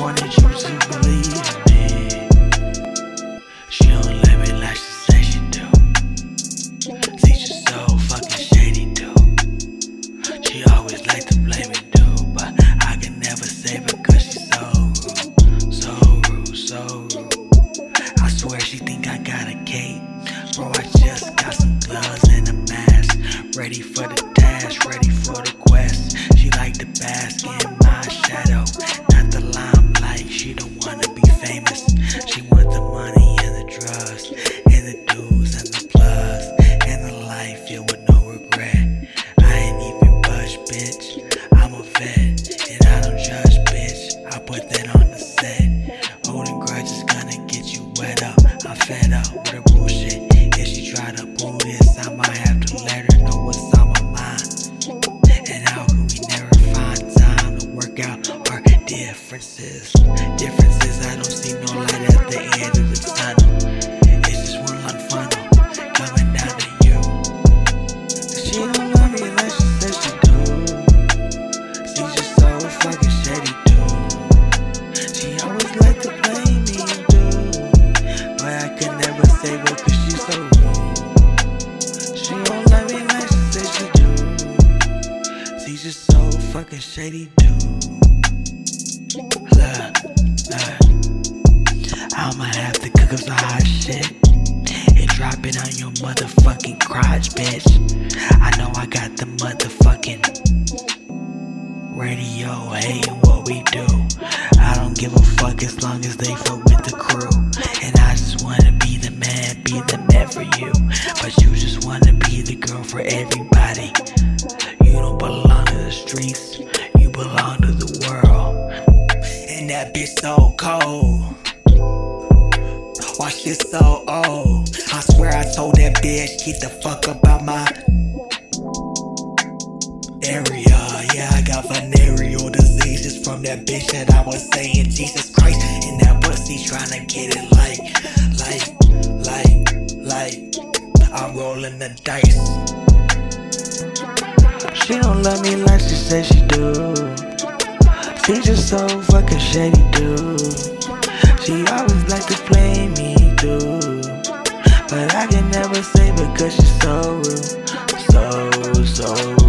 wanted you to believe me. She don't let me like she say she do. See, she's so fucking shady, too. She always like to blame me, dude. But I can never save her cause she's so rude. So rude, so rude. I swear she think I got a cape. Bro, I just got some gloves and a mask. Ready for the task, ready for the quest. She like to bask in famous. She want the money and the drugs, and the dues and the plus, and the life filled with no regret. I ain't even budge, bitch. I'm a vet, and I don't judge, bitch. I put that on the set. Holding grudges gonna get you wet up. I'm fed up with her bullshit. If she try to pull this, I might differences? Differences, I don't see no light at the end of the tunnel. It's just one long funnel coming down to you. She don't love me like she says she do. She's just so fucking shady, too. She always like to blame me, dude. But I could never save her cause she's so rude. She don't love me like she says she do. She's just so fucking shady, dude. Look. I'ma have to cook up some hot shit and drop it on your motherfucking crotch, bitch. I know I got the motherfucking radio hating what we do. I don't give a fuck as long as they fuck with the crew. And I just wanna be the man, be the man for you. But you just wanna be the girl for everybody. You don't belong to the streets, you belong to the that bitch so cold. Why shit so old? I swear I told that bitch, get the fuck up out my area. Yeah, I got venereal diseases from that bitch that I was saying, Jesus Christ. And that pussy tryna get it like, like, like, like, I'm rolling the dice. She don't love me like she says she do. She just so fucking shady, dude. She always like to play me, dude. But I can never say because she's so rude. So, so